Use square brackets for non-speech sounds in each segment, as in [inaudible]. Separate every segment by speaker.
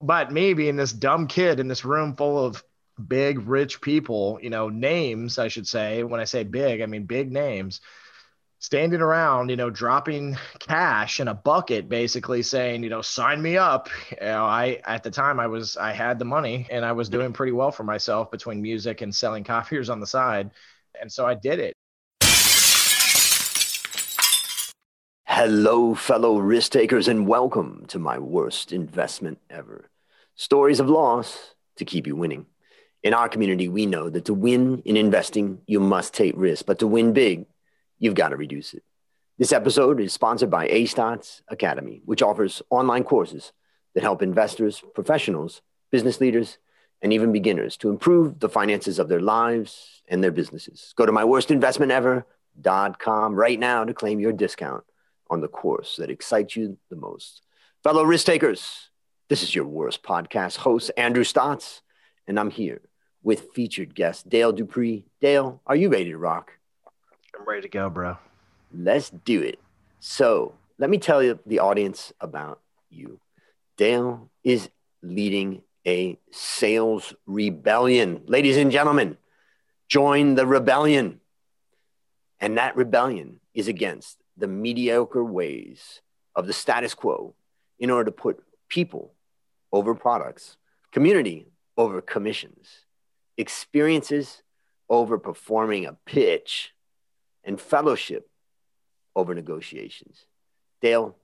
Speaker 1: But me being this dumb kid in this room full of big, rich people, you know, names, I should say. When I say big, I mean big names standing around, you know, dropping cash in a bucket, basically saying, you know, sign me up. You know, I at the time I was I had the money and I was doing pretty well for myself between music and selling [laughs] copiers on the side. And so I did it.
Speaker 2: Hello, fellow risk takers, and welcome to my worst investment ever. Stories of loss to keep you winning. In our community, we know that to win in investing, you must take risk, but to win big, you've got to reduce it. This episode is sponsored by A-Stotz Academy, which offers online courses that help investors, professionals, business leaders, and even beginners to improve the finances of their lives and their businesses. Go to myworstinvestmentever.com right now to claim your discount on the course that excites you the most. Fellow risk takers, this is your worst podcast host, Andrew Stotz, and I'm here with featured guest Dale Dupree. Dale, are you ready to rock?
Speaker 1: I'm ready to go, bro.
Speaker 2: Let's do it. So, let me tell you the audience about you. Dale is leading a sales rebellion. Ladies and gentlemen, join the rebellion. And that rebellion is against the mediocre ways of the status quo in order to put people over products, community over commissions, experiences over performing a pitch, and fellowship over negotiations. Dale,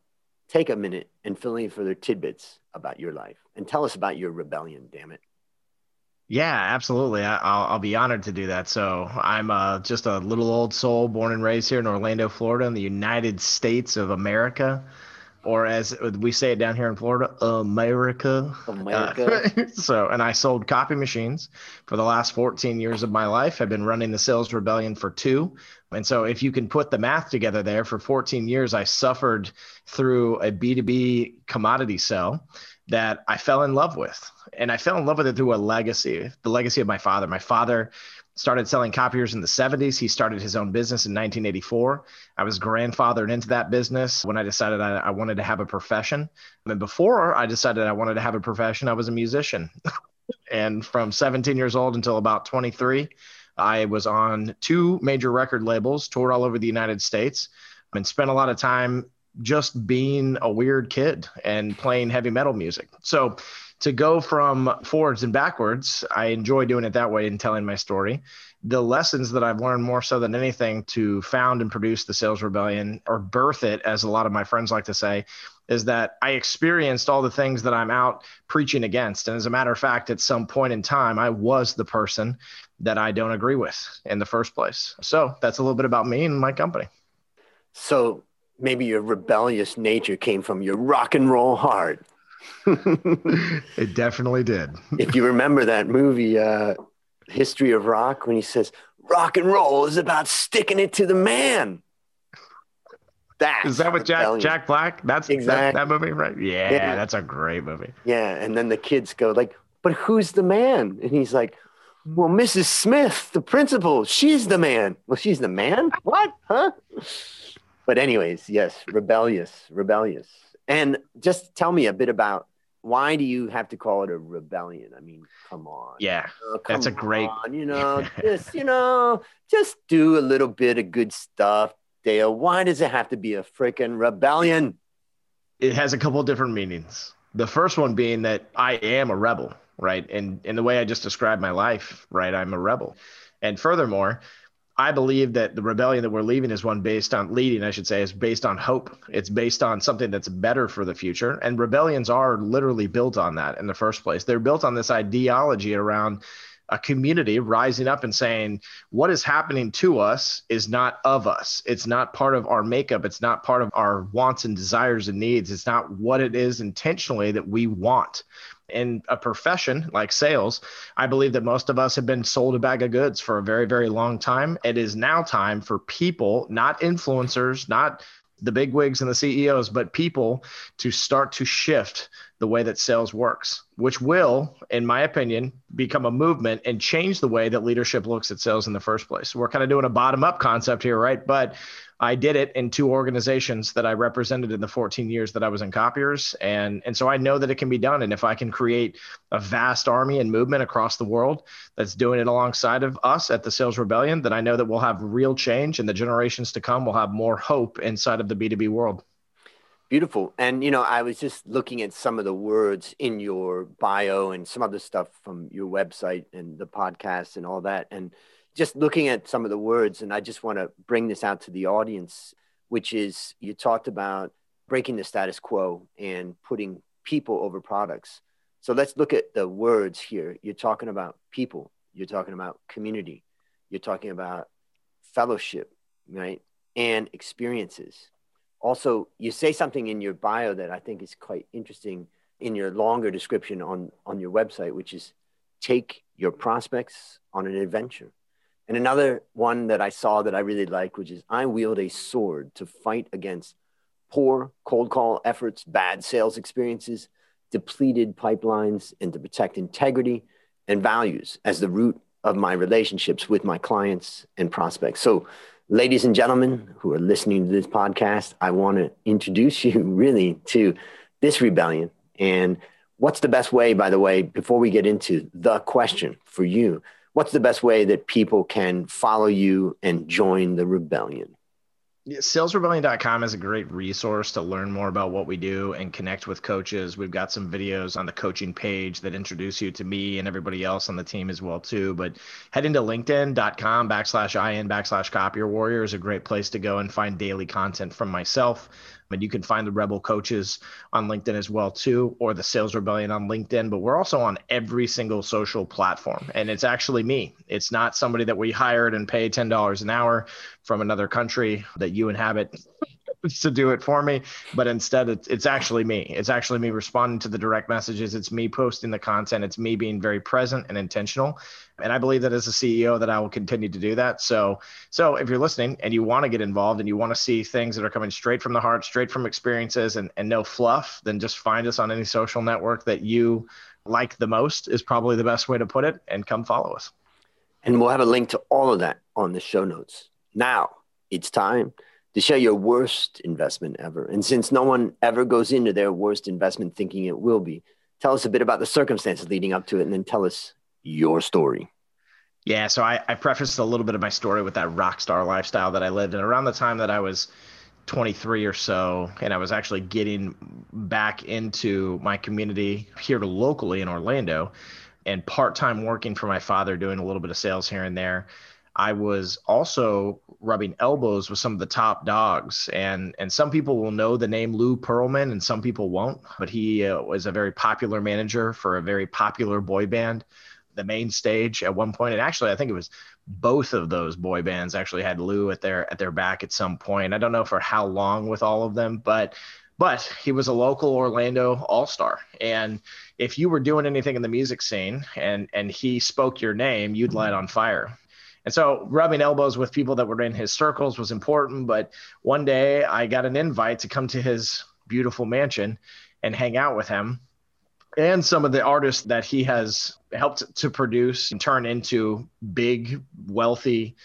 Speaker 2: take a minute and fill in further tidbits about your life and tell us about your rebellion, damn it.
Speaker 1: Yeah, absolutely. I, will I'll be honored to do that. So I'm uh, just a little old soul born and raised here in Orlando, Florida, in the United States of America, or as we say it down here in Florida, America.
Speaker 2: America.
Speaker 1: Uh, [laughs] so, and I sold copy machines for the last 14 years of my life. I've been running the Sales Rebellion for two. And so, if you can put the math together there, for 14 years, I suffered through a B2B commodity sell that I fell in love with. And I fell in love with it through a legacy, the legacy of my father. My father started selling copiers in the 70s. He started his own business in 1984. I was grandfathered into that business when I decided I, I wanted to have a profession. And before I decided I wanted to have a profession, I was a musician. [laughs] and from 17 years old until about 23, I was on two major record labels, toured all over the United States, and spent a lot of time just being a weird kid and playing heavy metal music. So to go from forwards and backwards, I enjoy doing it that way and telling my story. The lessons that I've learned more so than anything to found and produce the Sales Rebellion or birth it, as a lot of my friends like to say, is that I experienced all the things that I'm out preaching against. And as a matter of fact, at some point in time, I was the person that I don't agree with in the first place. So that's a little bit about me and my company.
Speaker 2: So maybe your rebellious nature came from your rock and roll heart. [laughs]
Speaker 1: it definitely did.
Speaker 2: if you remember that movie, uh, History of Rock, when he says, rock and roll is about sticking it to the man.
Speaker 1: That is that with Jack Jack Black? That's exactly that, that, movie, right? Yeah, yeah, that's a great movie.
Speaker 2: Yeah, and then the kids go like, "But who's the man?" And he's like, "Well, Mrs. Smith, the principal, she's the man." Well, she's the man. What? Huh? but anyways, yes, rebellious, rebellious. And just tell me a bit about why do you have to call it a rebellion? I mean, come on.
Speaker 1: Yeah, oh, that's a great.
Speaker 2: On, you know, [laughs] just you know, just do a little bit of good stuff, Dale. Why does it have to be a freaking rebellion?
Speaker 1: It has a couple different meanings. The first one being that I am a rebel, right? And in the way I just described my life, right? I'm a rebel. And furthermore, I believe that the rebellion that we're leaving is one based on leading, I should say, is based on hope. It's based on something that's better for the future. And rebellions are literally built on that in the first place. They're built on this ideology around a community rising up and saying, what is happening to us is not of us. It's not part of our makeup. It's not part of our wants and desires and needs. It's not what it is intentionally that we want in a profession like sales, I believe that most of us have been sold a bag of goods for a very, very long time. It is now time for people, not influencers, not the big wigs and the CEOs, but people to start to shift the way that sales works, which will, in my opinion, become a movement and change the way that leadership looks at sales in the first place. We're kind of doing a bottom up concept here, right? But I did it in two organizations that I represented in the 14 years that I was in copiers. And, and so I know that it can be done. And if I can create a vast army and movement across the world that's doing it alongside of us at the Sales Rebellion, then I know that we'll have real change and the generations to come will have more hope inside of the B2B world.
Speaker 2: Beautiful. And, you know, I was just looking at some of the words in your bio and some other stuff from your website and the podcast and all that. And, just looking at some of the words, and I just want to bring this out to the audience, which is you talked about breaking the status quo and putting people over products. So let's look at the words here. You're talking about people, you're talking about community, you're talking about fellowship, right? And experiences. Also, you say something in your bio that I think is quite interesting in your longer description on, on your website, which is take your prospects on an adventure. And another one that I saw that I really like, which is I wield a sword to fight against poor cold call efforts, bad sales experiences, depleted pipelines, and to protect integrity and values as the root of my relationships with my clients and prospects. So, ladies and gentlemen who are listening to this podcast, I want to introduce [laughs] you really to this rebellion. And what's the best way, by the way, before we get into the question for you? what's the best way that people can follow you and join the rebellion?
Speaker 1: Salesrebellion.com is a great resource to learn more about what we do and connect with coaches. We've got some videos on the coaching page that introduce you to me and everybody else on the team as well too. But head into linkedin.com backslash in backslash copier warrior is a great place to go and find daily content from myself. And you can find the Rebel Coaches on LinkedIn as well too, or the Sales Rebellion on LinkedIn. But we're also on every single social platform, and it's actually me. It's not somebody that we hired and pay ten dollars an hour from another country that you inhabit [laughs] to do it for me, but instead it's, it's actually me. It's actually me responding to the direct messages. It's me posting the content. It's me being very present and intentional. And I believe that as a CEO that I will continue to do that. So, so if you're listening and you want to get involved and you want to see things that are coming straight from the heart, straight from experiences and, and no fluff, then just find us on any social network that you like the most is probably the best way to put it and come follow us.
Speaker 2: And we'll have a link to all of that on the show notes. Now it's time to share your worst investment ever. And since no one ever goes into their worst investment thinking it will be, tell us a bit about the circumstances leading up to it and then tell us your story.
Speaker 1: Yeah, so I, I prefaced a little bit of my story with that rock star lifestyle that I lived. And around the time that I was 23 or so, and I was actually getting back into my community here locally in Orlando and part time working for my father, doing a little bit of sales here and there. I was also rubbing elbows with some of the top dogs, and and some people will know the name Lou Pearlman, and some people won't. But he uh, was a very popular manager for a very popular boy band, the main stage at one point. And actually, I think it was both of those boy bands actually had Lou at their at their back at some point. I don't know for how long with all of them, but but he was a local Orlando All Star, and if you were doing anything in the music scene and and he spoke your name, you'd light on fire and so rubbing elbows with people that were in his circles was important. But one day I got an invite to come to his beautiful mansion and hang out with him. And some of the artists that he has helped to produce and turn into big, wealthy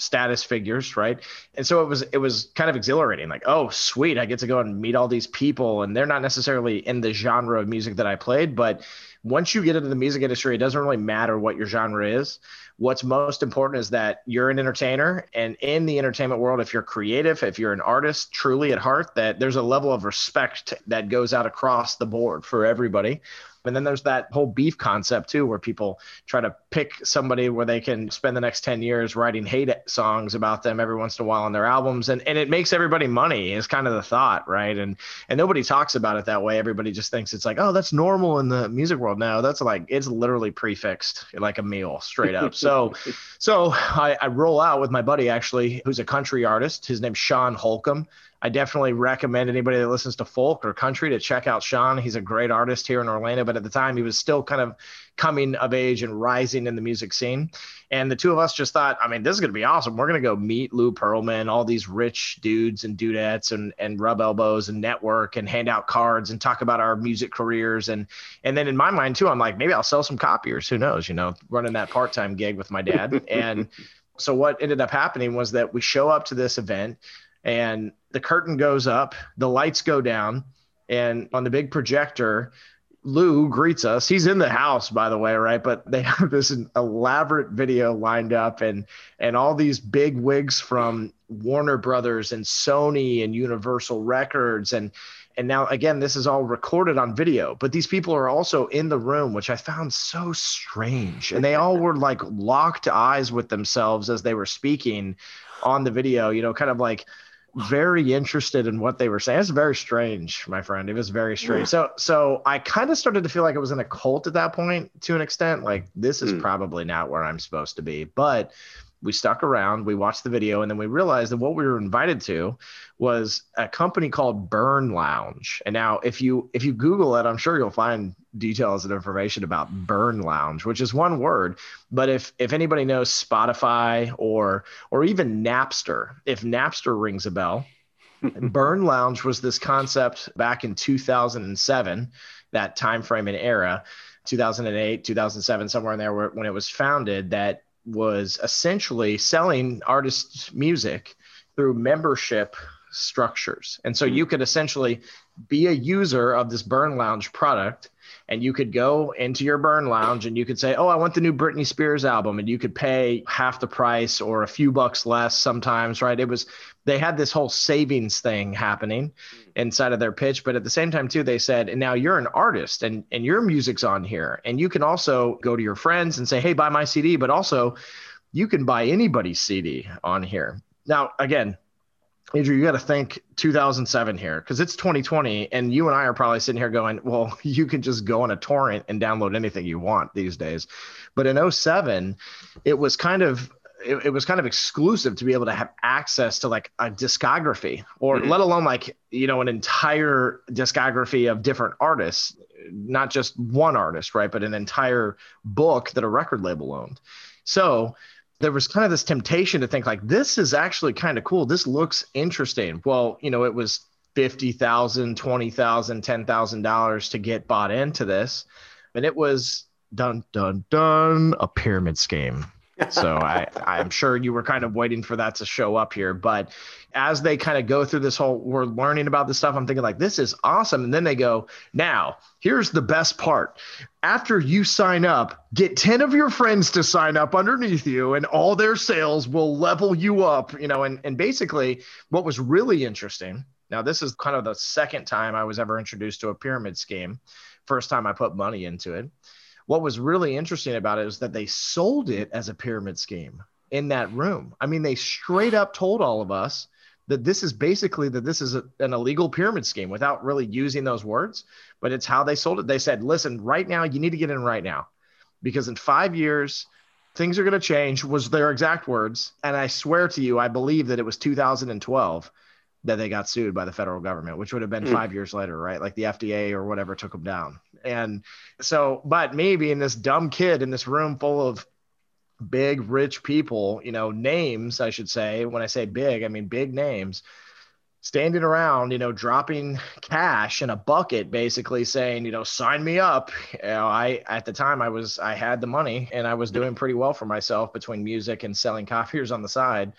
Speaker 1: status figures right? And so it was it was kind of exhilarating like oh sweet i get to go and meet all these people. And they're not necessarily in the genre of music that i played but once you get into the music industry it doesn't really matter what your genre is what's most important is that you're an entertainer and in the entertainment world if you're creative if you're an artist truly at heart that there's a level of respect that goes out across the board for everybody and then there's that whole beef concept too, where people try to pick somebody where they can spend the next 10 years writing hate songs about them every once in a while on their albums. And, and it makes everybody money is kind of the thought, right? And and nobody talks about it that way. Everybody just thinks it's like, oh, that's normal in the music world. No, that's like it's literally prefixed like a meal straight up. So [laughs] so I, I roll out with my buddy actually, who's a country artist. His name's Sean Holcomb. I definitely recommend anybody that listens to folk or country to check out Sean. He's a great artist here in Orlando, but at the time he was still kind of coming of age and rising in the music scene. And the two of us just thought, I mean, this is going to be awesome. We're going to go meet Lou Pearlman, all these rich dudes and dudettes and, and rub elbows and network and hand out cards and talk about our music careers. And, and then in my mind too, I'm like, maybe I'll sell some copiers. Who knows, you know, running that part-time gig with my dad. [laughs] and so what ended up happening was that we show up to this event and the curtain goes up, the lights go down, and on the big projector, Lou greets us. He's in the house, by the way, right? But they [laughs] have this elaborate video lined up, and and all these big wigs from Warner Brothers and Sony and Universal Records, and and now again, this is all recorded on video. But these people are also in the room, which I found so strange, and they all were like locked eyes with themselves as they were speaking on the video. You know, kind of like very interested in what they were saying. It's very strange, my friend. It was very strange. So so I kind of started to feel like it was in a cult at that point to an extent. Like this is mm. probably not where I'm supposed to be. But we stuck around, we watched the video, and then we realized that what we were invited to was a company called Burn Lounge. And now if you if you Google it, I'm sure you'll find details and information about Burn Lounge, which is one word. But if if anybody knows Spotify or or even Napster, if Napster rings a bell, [laughs] Burn Lounge was this concept back in 2007, that time frame and era. 2008, 2007, somewhere in there when it was founded, that was essentially selling artists' music through membership structures. And so hmm. you could essentially be a user of this Burn Lounge product and you could go into your burn lounge and you could say, "Oh, I want the new Britney Spears album," and you could pay half the price or a few bucks less sometimes, right? It was they had this whole savings thing happening mm. inside of their pitch, but at the same time too, they said, "And now you're an artist and and your music's on here, and you can also go to your friends and say, "Hey, buy my CD," but also you can buy anybody's CD on here." Now, again, Andrew, you got to think 2007 here because it's 2020, and you and I are probably sitting here going, "Well, [laughs] you can just go on a torrent and download anything you want these days." But in 07, it was kind of it, it was kind of exclusive to be able to have access to like a discography, or mm-hmm. let alone like you know an entire discography of different artists, not just one artist, right? But an entire book that a record label owned. So there was kind of this temptation to think like this is actually kind of cool. This looks interesting. Well you know it was $50000 $20000 $10000 to get bought into this and it was dun dun dun a pyramid scheme so I, I'm sure you were kind of waiting for that to show up here. But as they kind of go through this whole, we're learning about this stuff, I'm thinking like, this is awesome. And then they go, now here's the best part. After you sign up, get 10 of your friends to sign up underneath you and all their sales will level you up, you know, and, and basically what was really interesting. Now, this is kind of the second time I was ever introduced to a pyramid scheme. First time I put money into it what was really interesting about it is that they sold it as a pyramid scheme in that room. I mean, they straight up told all of us that this is basically that this is a, an illegal pyramid scheme without really using those words, but it's how they sold it. They said, "Listen, right now you need to get in right now because in 5 years things are going to change." Was their exact words, and I swear to you, I believe that it was 2012 that they got sued by the federal government, which would have been mm. 5 years later, right? Like the FDA or whatever took them down. And so, but me being this dumb kid in this room full of big, rich people, you know, names, I should say. When I say big, I mean big names standing around, you know, dropping cash in a bucket, basically saying, you know, sign me up. You know, I at the time I was I had the money and I was doing pretty well for myself between music and selling copiers on the side,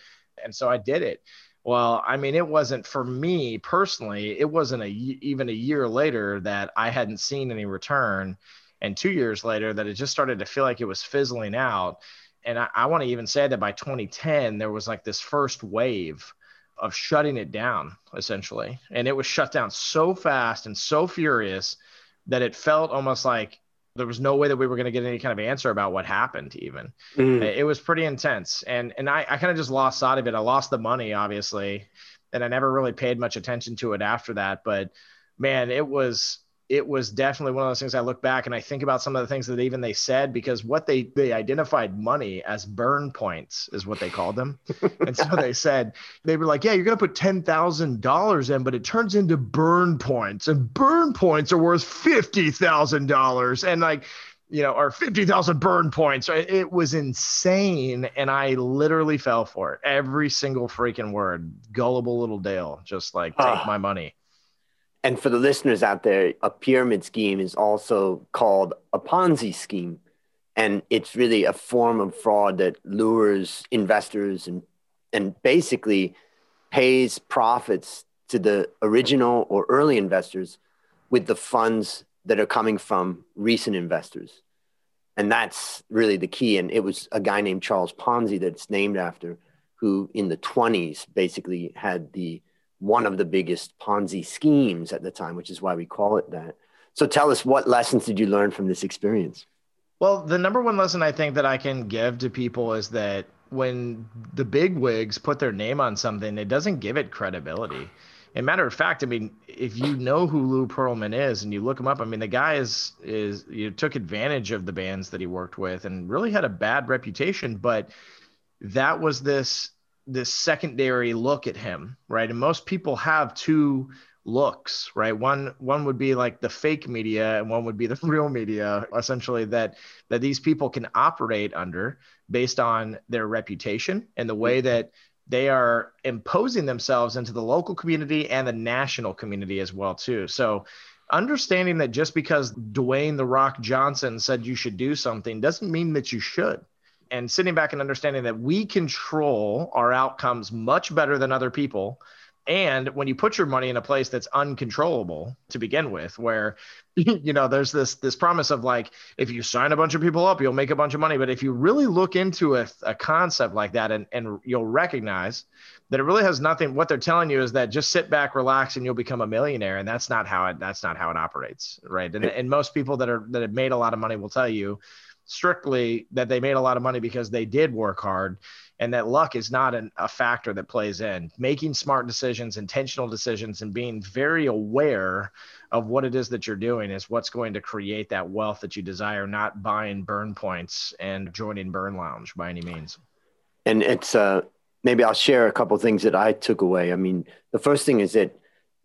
Speaker 1: and so I did it. Well, I mean, it wasn't for me personally. It wasn't a even a year later that I hadn't seen any return, and two years later that it just started to feel like it was fizzling out. And I, I want to even say that by 2010 there was like this first wave of shutting it down essentially, and it was shut down so fast and so furious that it felt almost like there was no way that we were going to get any kind of answer about what happened even mm. it was pretty intense and and i, I kind of just lost sight of it i lost the money obviously and i never really paid much attention to it after that but man it was it was definitely one of those things I look back and I think about some of the things that even they said because what they they identified money as burn points is what they called them. [laughs] and so they said they were like, yeah, you're going to put $10,000 in but it turns into burn points and burn points are worth $50,000 and like you know, or 50,000 burn points. It was insane. And I literally fell for it. Every single freaking word. Gullible little Dale, just like, take uh, my money.
Speaker 2: And for the listeners out there, a pyramid scheme is also called a Ponzi scheme. And it's really a form of fraud that lures investors and, and basically pays profits to the original or early investors with the funds that are coming from recent investors. And that's really the key. And it was a guy named Charles Ponzi that's named after, who in the 20s basically had the one of the biggest Ponzi schemes at the time, which is why we call it that. So tell us what lessons did you learn from this experience?
Speaker 1: Well, the number one lesson I think that I can give to people is that when the big wigs put their name on something, it doesn't give it credibility. And matter of fact, I mean, if you know who Lou Pearlman is and you look him up, I mean, the guy is is you took advantage of the bands that he worked with and really had a bad reputation, but that was this this secondary look at him, right? And most people have two looks, right? One one would be like the fake media and one would be the [laughs] real media, essentially that that these people can operate under based on their reputation and the way that they are imposing themselves into the local community and the national community as well too. So understanding that just because Dwayne the Rock Johnson said you should do something doesn't mean that you should and sitting back and understanding that we control our outcomes much better than other people. And when you put your money in a place that's uncontrollable to begin with where [laughs] you know there's this this promise of like if you sign a bunch of people up you'll make a bunch of money. But if you really look into a, a concept like that and, and you'll recognize that it really has nothing what they're telling you is that just sit back relax and you'll become a millionaire. And that's not how it that's not how it operates right? And, and most people that are that have made a lot of money will tell you strictly that they made a lot of money because they did work hard and that luck is not an, a factor that plays in. Making smart decisions intentional decisions and being very aware of what it is that you're doing is what's going to create that wealth that you desire not buying burn points and joining burn lounge by any means.
Speaker 2: And it's uh maybe i'll share a couple things that i took away. I mean the first thing is that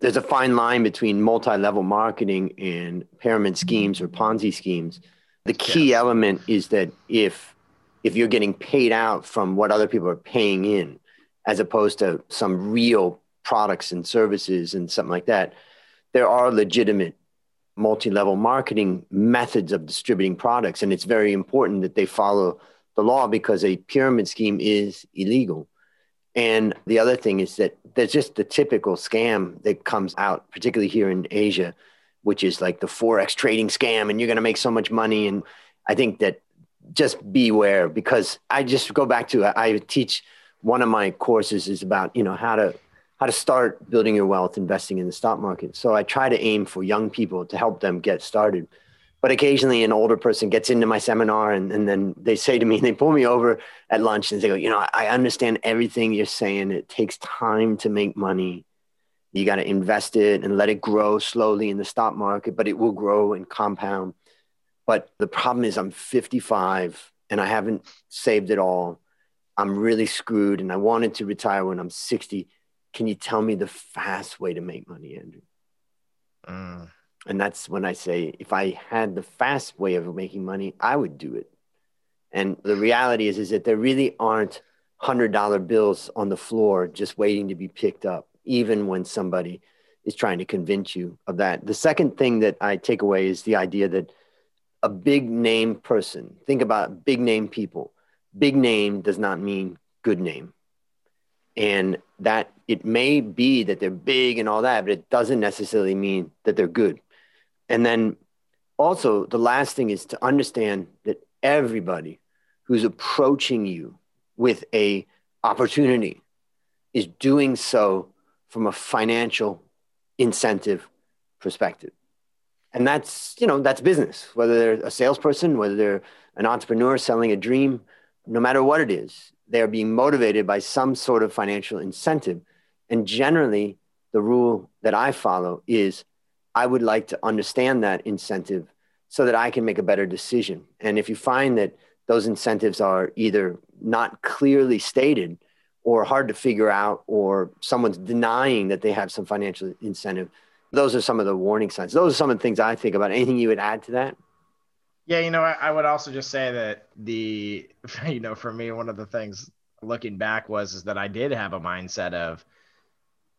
Speaker 2: there's a fine line between multi-level marketing and pyramid schemes or ponzi schemes the key yeah. element is that if if you're getting paid out from what other people are paying in, as opposed to some real products and services and something like that, there are legitimate multi-level marketing methods of distributing products, and it's very important that they follow the law because a pyramid scheme is illegal. And the other thing is that there's just the typical scam that comes out, particularly here in Asia, which is like the forex trading scam and you're going to make so much money. And i think that just beware because i just go back to i teach one of my courses is about you know how to how to start building your wealth investing in the stock market. So i try to aim for young people to help them get started. But occasionally an older person gets into my seminar and, and then they say to me they pull me over at lunch and they go you know i understand everything you're saying. It takes time to make money you got to invest it and let it grow slowly in the stock market, but it will grow and compound. But the problem is, I'm 55 and I haven't saved it all. I'm really screwed and I wanted to retire when I'm 60. Can you tell me the fast way to make money, Andrew? Uh. And that's when I say, if I had the fast way of making money, I would do it. And the reality is, is that there really aren't $100 bills on the floor just waiting to be picked up even when somebody is trying to convince you of that. The second thing that I take away is the idea that a big name person, think about big name people. Big name does not mean good name. And that it may be that they're big and all that, but it doesn't necessarily mean that they're good. And then also, the last thing is to understand that everybody who's approaching you with a opportunity is doing so from a financial incentive perspective. And that's, you know, that's business, whether they're a salesperson, whether they're an entrepreneur selling a dream, no matter what it is, they're being motivated by some sort of financial incentive. And generally, the rule that I follow is I would like to understand that incentive so that I can make a better decision. And if you find that those incentives are either not clearly stated or hard to figure out, or someone's denying that they have some financial incentive, those are some of the warning signs. Those are some of the things I think about. Anything you would add to that?
Speaker 1: Yeah, you know, I, I would also just say that the, [laughs] you know, for me, one of the things looking back was is that I did have a mindset of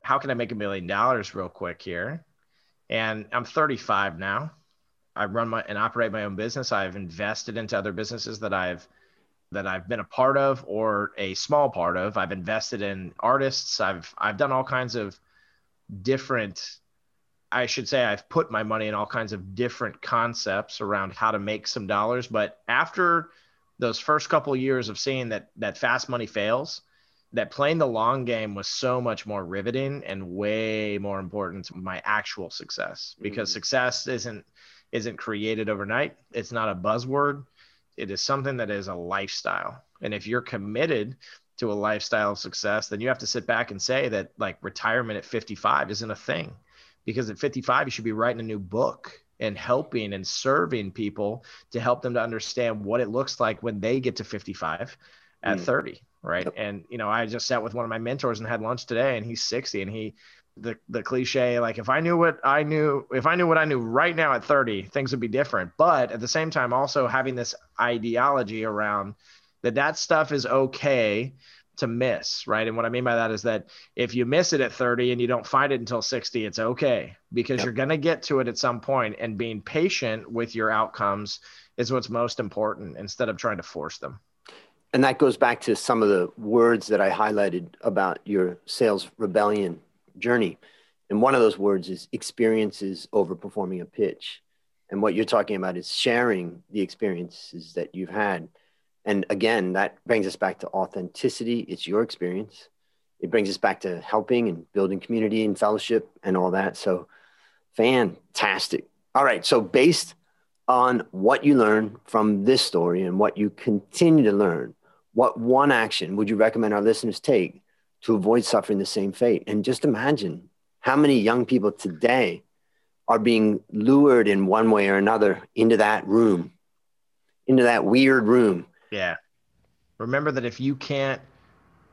Speaker 1: how can I make a million dollars real quick here? And I'm 35 now. I run my and operate my own business. I've invested into other businesses that I've that I've been a part of or a small part of. I've invested in artists. I've I've done all kinds of different I should say I've put my money in all kinds of different concepts around how to make some dollars, but after those first couple of years of seeing that that fast money fails, that playing the long game was so much more riveting and way more important to my actual success because mm-hmm. success isn't isn't created overnight. It's not a buzzword. It is something that is a lifestyle. And if you're committed to a lifestyle of success, then you have to sit back and say that like retirement at 55 isn't a thing. Because at 55, you should be writing a new book and helping and serving people to help them to understand what it looks like when they get to 55 at mm. 30 right yep. and you know i just sat with one of my mentors and had lunch today and he's 60 and he the the cliche like if i knew what i knew if i knew what i knew right now at 30 things would be different but at the same time also having this ideology around that that stuff is okay to miss right and what i mean by that is that if you miss it at 30 and you don't find it until 60 it's okay because yep. you're going to get to it at some point and being patient with your outcomes is what's most important instead of trying to force them
Speaker 2: and that goes back to some of the words that i highlighted about your sales rebellion journey. And one of those words is experiences over performing a pitch. And what you're talking about is sharing the experiences that you've had. And again, that brings us back to authenticity. It's your experience. It brings us back to helping and building community and fellowship and all that. So fantastic. All right. So, based on what you learn from this story and what you continue to learn, what one action would you recommend our listeners take to avoid suffering the same fate. And just imagine how many young people today are being lured in one way or another into that room, into that weird room.
Speaker 1: Yeah. Remember that if you can't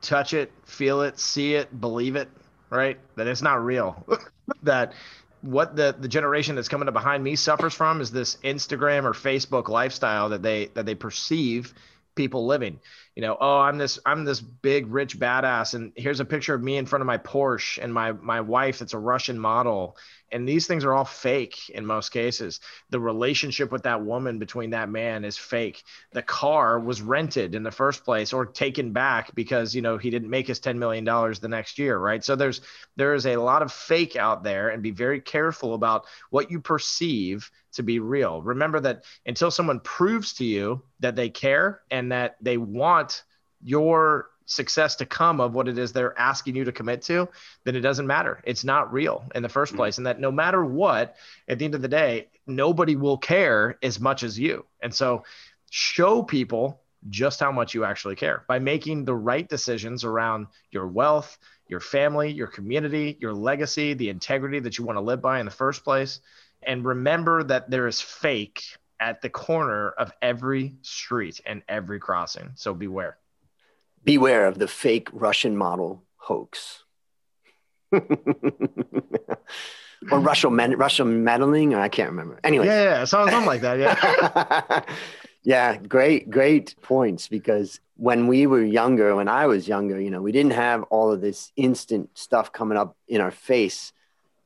Speaker 1: touch it, feel it, see it, believe it, right? That it's not real. [laughs] that what the the generation that's coming up behind me suffers from is this Instagram or Facebook lifestyle that they that they perceive people living you know oh i'm this i'm this big rich badass. And here's a picture of me in front of my porsche and my my wife that's a russian model and these things are all fake in most cases. The relationship with that woman between that man is fake. The car was rented in the first place or taken back because you know he didn't make his 10 million dollars the next year right? So there's there is a lot of fake out there and be very careful about what you perceive to be real. Remember that until someone proves to you that they care and that they want your success to come of what it is they're asking you to commit to, then it doesn't matter. It's not real in the first mm-hmm. place. And that no matter what, at the end of the day, nobody will care as much as you. And so show people just how much you actually care by making the right decisions around your wealth, your family, your community, your legacy, the integrity that you want to live by in the first place. And remember that there is fake at the corner of every street and every crossing. So beware
Speaker 2: beware of the fake Russian model hoax. [laughs] or Russian, med- Russian meddling, or I can't remember. Anyway,
Speaker 1: yeah, yeah, something like that.
Speaker 2: Yeah, [laughs] yeah, great, great points. Because when we were younger, when I was younger, you know, we didn't have all of this instant stuff coming up in our face,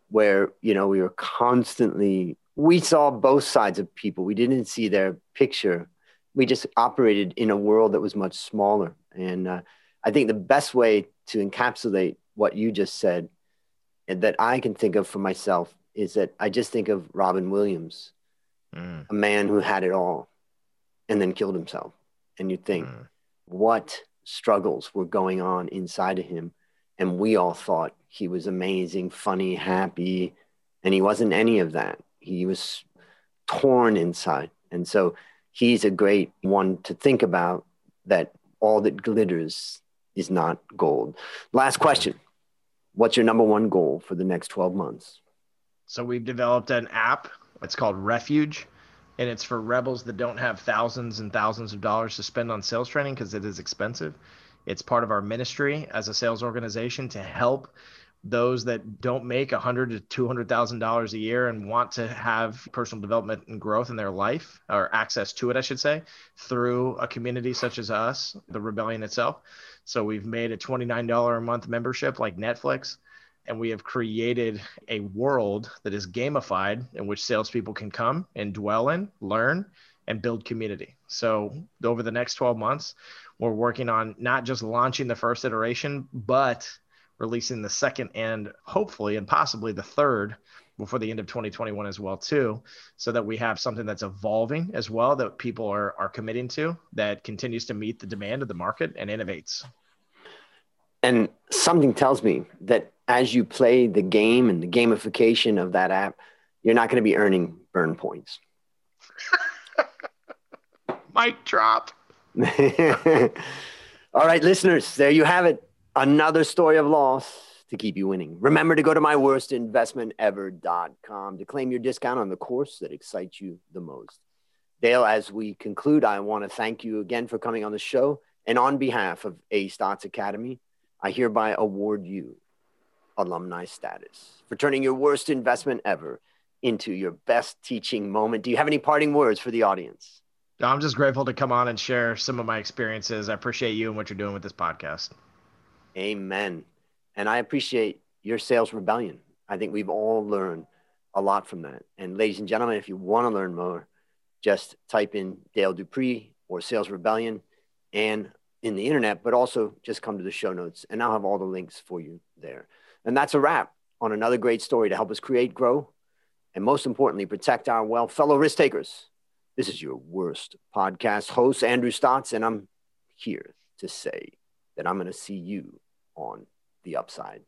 Speaker 2: where you know we were constantly. We saw both sides of people. We didn't see their picture. We just operated in a world that was much smaller and uh, I think the best way to encapsulate what you just said and that I can think of for myself is that I just think of Robin Williams, mm. a man who had it all and then killed himself. And you think, mm. what struggles were going on inside of him? And we all thought he was amazing, funny, happy. And he wasn't any of that. He was torn inside. And so he's a great one to think about that all that glitters is not gold. Last question What's your number one goal for the next 12 months?
Speaker 1: So we've developed an app. It's called Refuge, and it's for rebels that don't have thousands and thousands of dollars to spend on sales training because it is expensive. It's part of our ministry as a sales organization to help those that don't make a hundred to two hundred thousand dollars a year and want to have personal development and growth in their life or access to it, I should say, through a community such as us, the rebellion itself. So we've made a $29 a month membership like Netflix and we have created a world that is gamified in which salespeople can come and dwell in, learn, and build community. So over the next 12 months, we're working on not just launching the first iteration, but releasing the second and hopefully and possibly the third before the end of 2021 as well too so that we have something that's evolving as well that people are are committing to that continues to meet the demand of the market and innovates
Speaker 2: and something tells me that as you play the game and the gamification of that app, you're not going to be earning burn points. [laughs]
Speaker 1: Mic drop. [laughs]
Speaker 2: All right, listeners, there you have it. Another story of loss to keep you winning. Remember to go to myworstinvestmentever.com to claim your discount on the course that excites you the most. Dale, as we conclude, I want to thank you again for coming on the show. And on behalf of A Stotz Academy, I hereby award you alumni status for turning your worst investment ever into your best teaching moment. Do you have any parting words for the audience?
Speaker 1: I'm just grateful to come on and share some of my experiences. I appreciate you and what you're doing with this podcast.
Speaker 2: Amen. And I appreciate your sales rebellion. I think we've all learned a lot from that. And ladies and gentlemen, if you want to learn more, just type in Dale Dupree or Sales Rebellion and in the internet, but also just come to the show notes and I'll have all the links for you there. And that's a wrap on another great story to help us create, grow, and most importantly, protect our well fellow risk takers. This is your worst podcast host, Andrew Stotz, and I'm here to say that I'm going to see you on the upside.